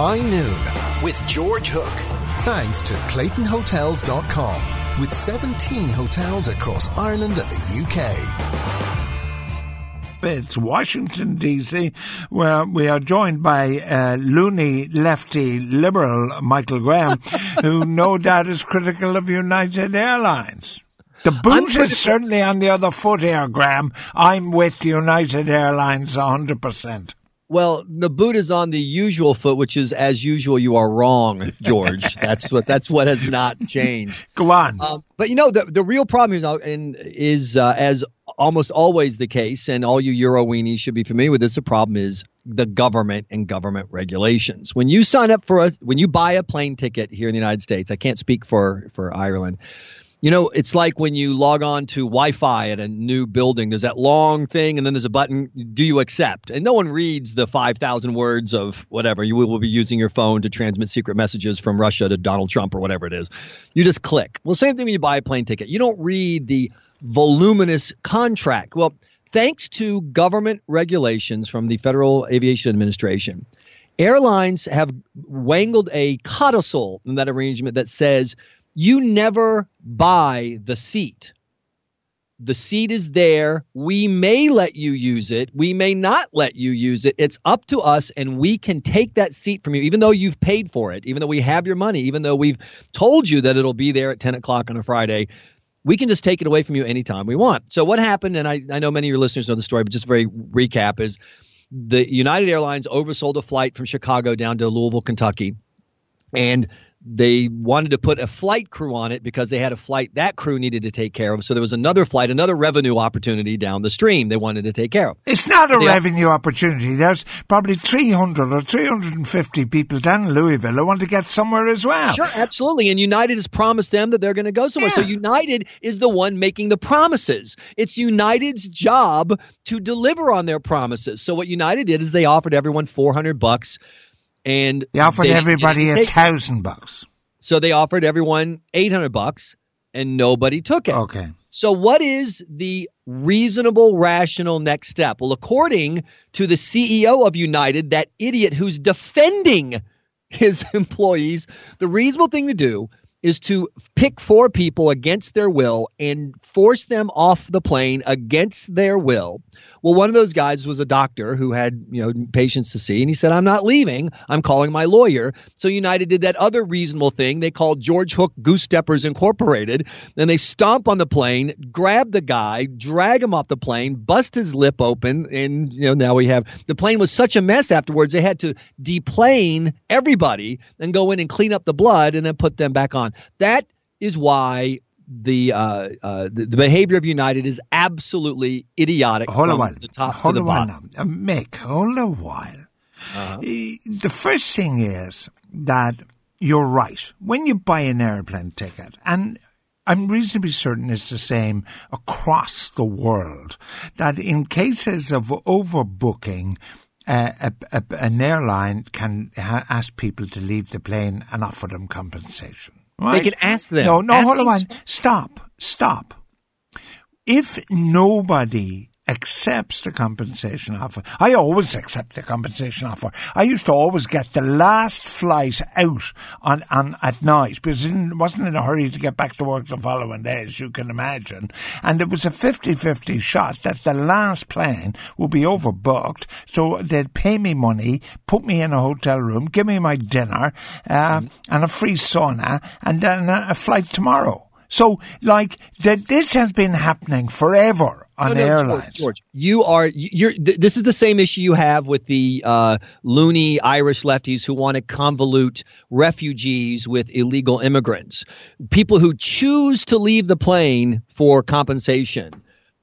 High Noon with George Hook. Thanks to ClaytonHotels.com with 17 hotels across Ireland and the UK. It's Washington, D.C., where we are joined by uh, loony, lefty, liberal Michael Graham, who no doubt is critical of United Airlines. The boot is certainly on the other foot here, Graham. I'm with United Airlines 100%. Well, the boot is on the usual foot, which is as usual. You are wrong, George. that's what that's what has not changed. Go on. Um, but you know the the real problem is, uh, is uh, as almost always the case, and all you Euro weenies should be familiar with this. The problem is the government and government regulations. When you sign up for a when you buy a plane ticket here in the United States, I can't speak for for Ireland you know, it's like when you log on to Wi-Fi at a new building. There's that long thing, and then there's a button. Do you accept? And no one reads the 5,000 words of whatever. You will be using your phone to transmit secret messages from Russia to Donald Trump or whatever it is. You just click. Well, same thing when you buy a plane ticket. You don't read the voluminous contract. Well, thanks to government regulations from the Federal Aviation Administration, airlines have wangled a codicil in that arrangement that says you never buy the seat. The seat is there. We may let you use it. We may not let you use it. It's up to us, and we can take that seat from you, even though you've paid for it, even though we have your money, even though we've told you that it'll be there at 10 o'clock on a Friday. We can just take it away from you anytime we want. So, what happened, and I, I know many of your listeners know the story, but just very recap is the United Airlines oversold a flight from Chicago down to Louisville, Kentucky. And they wanted to put a flight crew on it because they had a flight that crew needed to take care of. So there was another flight, another revenue opportunity down the stream they wanted to take care of. It's not a revenue opportunity. There's probably 300 or 350 people down in Louisville who want to get somewhere as well. Sure, absolutely. And United has promised them that they're going to go somewhere. Yeah. So United is the one making the promises. It's United's job to deliver on their promises. So what United did is they offered everyone 400 bucks and they offered they, everybody a thousand bucks. So they offered everyone eight hundred bucks, and nobody took it. Okay. So what is the reasonable, rational next step? Well, according to the CEO of United, that idiot who's defending his employees, the reasonable thing to do is to pick four people against their will and force them off the plane against their will well, one of those guys was a doctor who had, you know, patients to see, and he said, I'm not leaving. I'm calling my lawyer. So United did that other reasonable thing. They called George Hook Goose Steppers Incorporated, and they stomp on the plane, grab the guy, drag him off the plane, bust his lip open, and you know, now we have the plane was such a mess afterwards they had to deplane everybody and go in and clean up the blood and then put them back on. That is why the, uh, uh, the, the behavior of United is absolutely idiotic. Hold a while. The top hold to the a while uh, Mick, hold a while. Uh-huh. The first thing is that you're right. When you buy an airplane ticket, and I'm reasonably certain it's the same across the world, that in cases of overbooking, uh, a, a, an airline can ha- ask people to leave the plane and offer them compensation. Right? They can ask them. No, no, ask hold on. Stop, stop. If nobody accepts the compensation offer. I always accept the compensation offer. I used to always get the last flight out on, on at night because I wasn't in a hurry to get back to work the following day, as you can imagine. And it was a 50-50 shot that the last plane would be overbooked. So they'd pay me money, put me in a hotel room, give me my dinner, uh, mm. and a free sauna, and then a flight tomorrow. So, like, this has been happening forever on no, no, airlines. George, George, you are you're. Th- this is the same issue you have with the uh, loony Irish lefties who want to convolute refugees with illegal immigrants. People who choose to leave the plane for compensation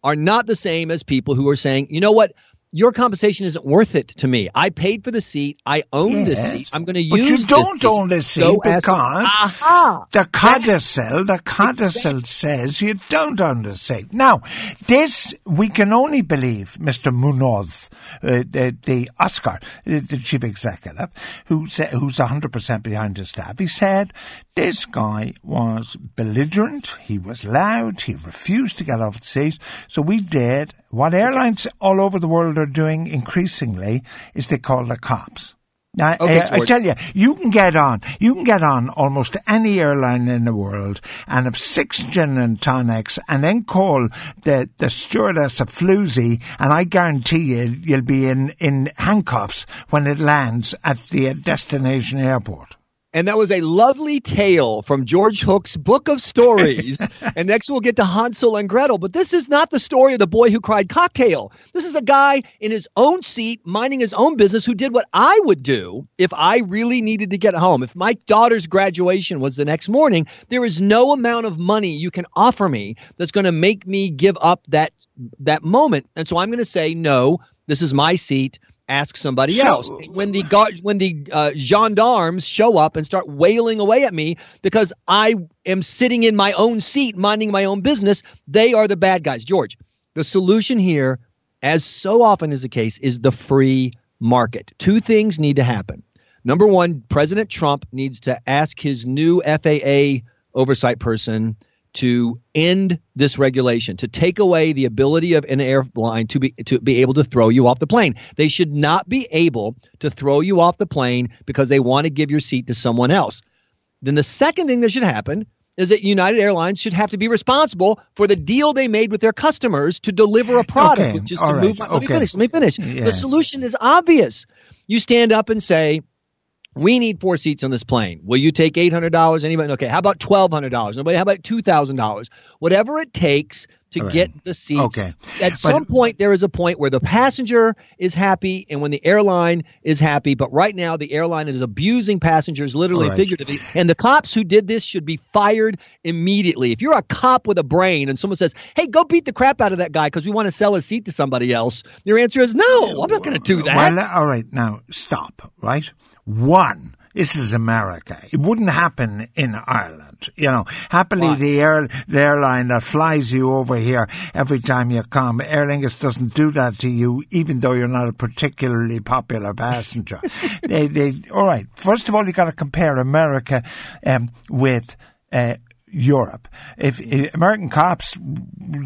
are not the same as people who are saying, you know what, your compensation isn't worth it to me. I paid for the seat. I own yes, the seat. I'm going to use. But you don't seat. own the seat because aha, the codicil, the codicil exactly. says you don't own the seat. Now, this we can only believe Mr. Munoz, uh, the, the, Oscar, uh, the chief executive, who said, who's 100% behind his staff. He said this guy was belligerent. He was loud. He refused to get off the seat. So we did what airlines all over the world are doing increasingly is they call the cops. Eh, I, Okay, I, I tell you, you can get on. You can get on almost any airline in the world and have six gin and tonics, and then call the the stewardess a floozy, and I guarantee you, you'll be in in handcuffs when it lands at the destination airport. And that was a lovely tale from George Hook's Book of Stories. and next we'll get to Hansel and Gretel. But this is not the story of the boy who cried cocktail. This is a guy in his own seat, minding his own business, who did what I would do if I really needed to get home. If my daughter's graduation was the next morning, there is no amount of money you can offer me that's going to make me give up that that moment. And so I'm going to say, no, this is my seat ask somebody So- else. When the guard, when the uh, gendarmes show up and start wailing away at me because I am sitting in my own seat, minding my own business, they are the bad guys. George, the solution here, as so often is the case, is the free market. Two things need to happen. Number one, President Trump needs to ask his new FAA oversight person to end this regulation, to take away the ability of an airline to be to be able to throw you off the plane. They should not be able to throw you off the plane because they want to give your seat to someone else. Then the second thing that should happen is that United Airlines should have to be responsible for the deal they made with their customers to deliver a product, Okay, which is all to right, move. My, Let me finish. Let me finish. Yeah. The solution is obvious. You stand up and say, we need four seats on this plane. Will you take eight hundred dollars? Anybody? Okay. How about twelve hundred dollars? Nobody. How about two thousand dollars? Whatever it takes to right. get the seats. Okay. At But- some point, there is a point where the passenger is happy and when the airline is happy. But right now, the airline is abusing passengers, literally and right. figuratively. And the cops who did this should be fired immediately. If you're a cop with a brain and someone says, "Hey, go beat the crap out of that guy because we want to sell his seat to somebody else," your answer is no. I'm not going to do that. Well, all right, now stop, right? One, this is America. It wouldn't happen in Ireland. You know, happily the air the airline that flies you over here every time you come, Aer Lingus doesn't do that to you, even though you're not a particularly popular passenger. they, they, all right. First of all, you got to compare America um, with. Uh, Europe. If, if American cops,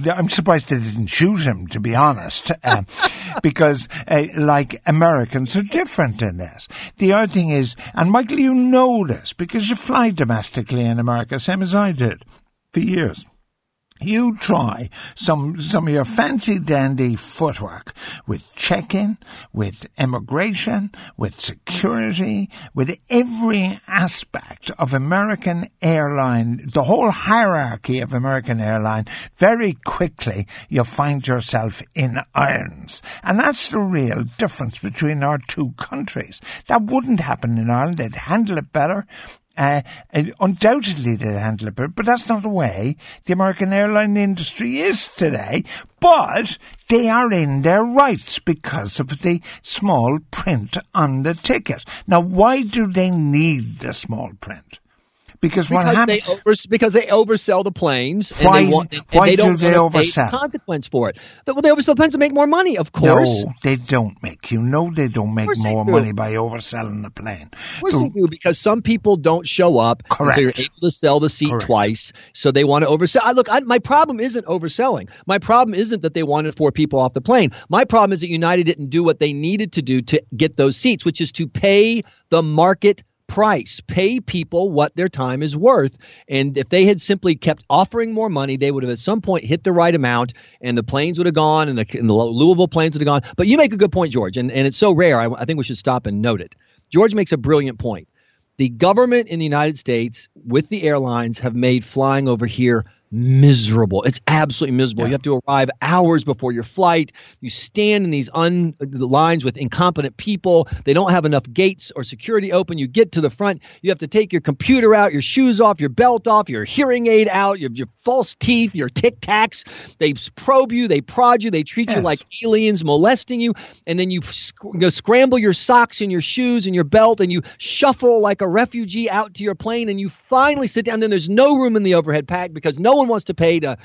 I'm surprised they didn't shoot him, to be honest, um, because uh, like Americans are different in this. The other thing is, and Michael, you know this because you fly domestically in America, same as I did for years. You try some some of your fancy dandy footwork with check-in, with immigration, with security, with every aspect of American airline, the whole hierarchy of American airline. Very quickly, you'll find yourself in irons, and that's the real difference between our two countries. That wouldn't happen in Ireland. They'd handle it better. Uh, undoubtedly they handle it but that's not the way the American airline industry is today. But they are in their rights because of the small print on the ticket. Now, why do they need the small print? Because, what happens? they over, because they oversell the planes and Why- they want and why they don't do they want to pay oversell? consequence for it. Well, they oversell the planes to make more money, of course. No, they don't make. You know they don't make more money by overselling the plane. Of course they do, because some people don't show up, Correct. so you're able to sell the seat Correct. twice. So they want to oversell. I, look, I, my problem isn't overselling. My problem isn't that they wanted four people off the plane. My problem is that United didn't do what they needed to do to get those seats, which is to pay the market price, pay people what their time is worth. And if they had simply kept offering more money, they would have at some point hit the right amount, and the planes would have gone, and the, and the Louisville planes would have gone. But you make a good point, George, and, and it's so rare. I, I think we should stop and note it. George makes a brilliant point. The government in the United States, with the airlines, have made flying over here miserable. It's absolutely miserable. You have to arrive hours before your flight. You stand in these un lines with incompetent people. They don't have enough gates or security open. You get to the front. You have to take your computer out, your shoes off, your belt off, your hearing aid out, your, your false teeth, your tic tacs. They probe you, they prod you, they treat you like aliens, molesting you, and then you, sc- you scramble your socks and your shoes and your belt, and you shuffle like a refugee out to your plane, and you finally sit down. Then there's no room in the overhead pack because no one wants to pay to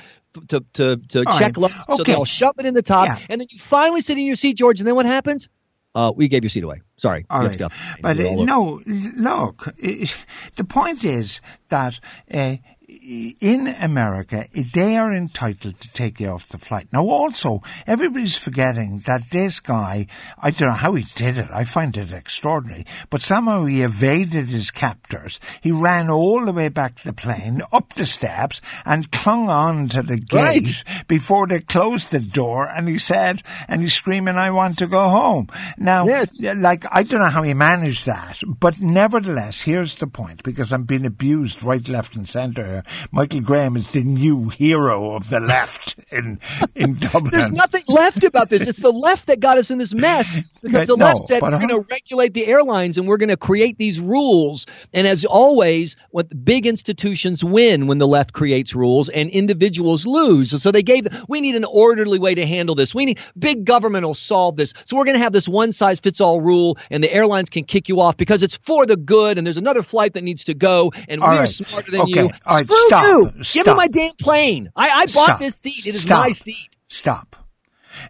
to to, to All check right. low, so they'll shove it in the top, Yeah. and then you finally sit in your seat, George. And then what happens? Uh, we gave your seat away. Sorry. All right. have to go. But uh, no, look, uh, the point is that uh, in America, they are entitled to take you off the flight. Now, also, everybody's forgetting that this guy, I don't know how he did it. I find it extraordinary, but somehow he evaded his captors. He ran all the way back to the plane, up the steps, and clung on to the gate right. before they closed the door. And he said, and he's screaming, I want to go home. Now, yes. like, I don't know how he managed that, but nevertheless, here's the point, because I'm being abused right, left, and centre Michael Graham is the new hero of the left in in Dublin. There's nothing left about this. It's the left that got us in this mess because the no, left said we're going to regulate the airlines and we're going to create these rules. And as always, what big institutions win when the left creates rules and individuals lose. So they gave we need an orderly way to handle this. We need big government will solve this. So we're going to have this one size fits all rule and the airlines can kick you off because it's for the good and there's another flight that needs to go and all we're right. smarter than okay. you. All right. Screw Stop. Stop. Give me my damn plane. I, I bought Stop. this seat. It is Stop. my seat. Stop.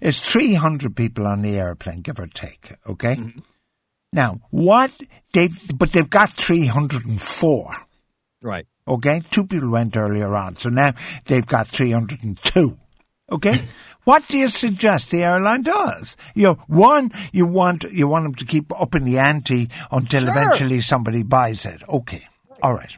It's 300 people on the airplane, give or take, okay? Mm-hmm. Now, what they've, but they've got 304. Right. Okay? Two people went earlier on, so now they've got 302. Okay? what do you suggest the airline does? You know, one, you want, you want them to keep up in the ante until sure. eventually somebody buys it. Okay. All right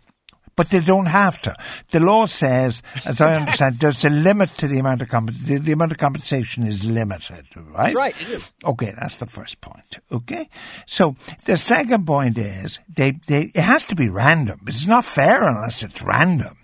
but they don't have to. The law says, as I understand, there's a limit to the amount of comp- the, the, amount of compensation is limited, right? Right, it is. Okay, that's the first point. Okay, so the second point is they, they it has to be random. It's not fair unless it's random.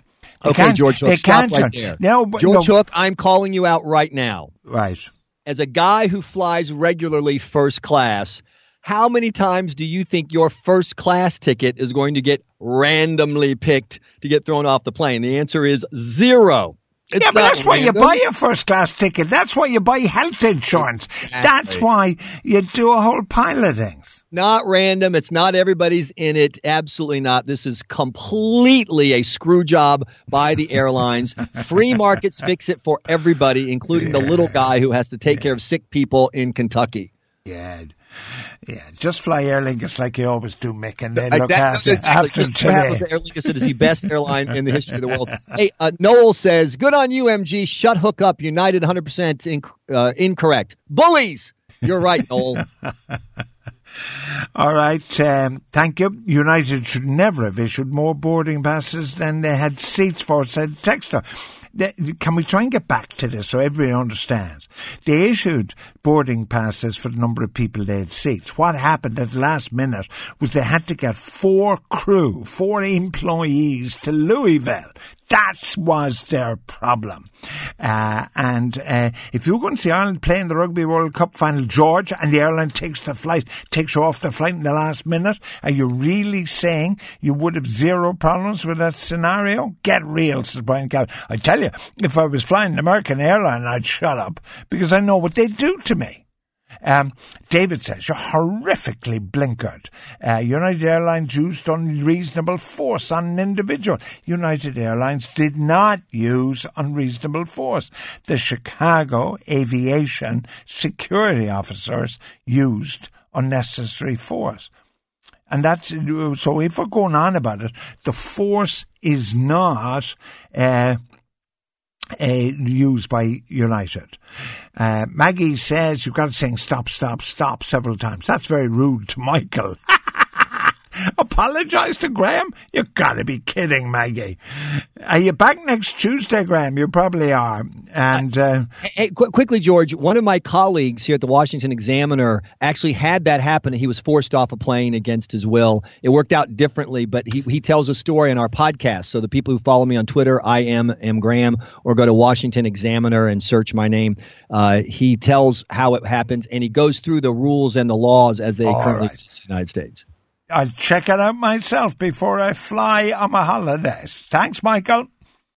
They okay, George Hook, stop right there. No, but, George no. Hook, I'm calling you out right now. Right. As a guy who flies regularly first class, how many times do you think your first class ticket is going to get randomly picked to get thrown off the plane? The answer is zero. It's yeah, but that's why you buy a first class ticket. That's why you buy health insurance. Exactly. That's why you do a whole pile of things. Not random. It's not everybody's in it. Absolutely not. This is completely a screw job by the airlines. Free markets fix it for everybody, including yeah. the little guy who has to take yeah. care of sick people in Kentucky. Yeah. Yeah, just fly Aer Lingus like you always do, Mick, and then look exactly, after, exactly. after today. Aer Lingus it is the best airline in the history of the world. Hey, uh, Noel says, "Good on you, MG. Shut hook up. United 100 percent uh, incorrect. Bullies. You're right, Noel." All right, um, thank you. United should never have issued more boarding passes than they had seats for, said Texter can we try and get back to this so everybody understands? They issued boarding passes for the number of people they had seats. What happened at the last minute was they had to get four crew, four employees to Louisville that was their problem. Uh, and uh, if you're going to see Ireland playing the Rugby World Cup final, George, and the airline takes the flight, takes you off the flight in the last minute, are you really saying you would have zero problems with that scenario? Get real, says Brian Calvin. I tell you, if I was flying an American airline, I'd shut up because I know what they do to me. Um, David says, you're horrifically blinkered. Uh, United Airlines used unreasonable force on an individual. United Airlines did not use unreasonable force. The Chicago aviation security officers used unnecessary force. And that's, so if we're going on about it, the force is not, uh, uh, used by United. Uh, Maggie says you've got to sing stop, stop, stop several times. That's very rude to Michael. Apologise to Graham? You gotta be kidding, Maggie. Are you back next Tuesday, Graham? You probably are. And uh, hey, qu- quickly, George, one of my colleagues here at the Washington Examiner actually had that happen. He was forced off a plane against his will. It worked out differently, but he he tells a story in our podcast. So the people who follow me on Twitter, I am M Graham, or go to Washington Examiner and search my name. Uh, he tells how it happens, and he goes through the rules and the laws as they All currently right. exist in the United States. I'll check it out myself before I fly on my holidays. Thanks, Michael.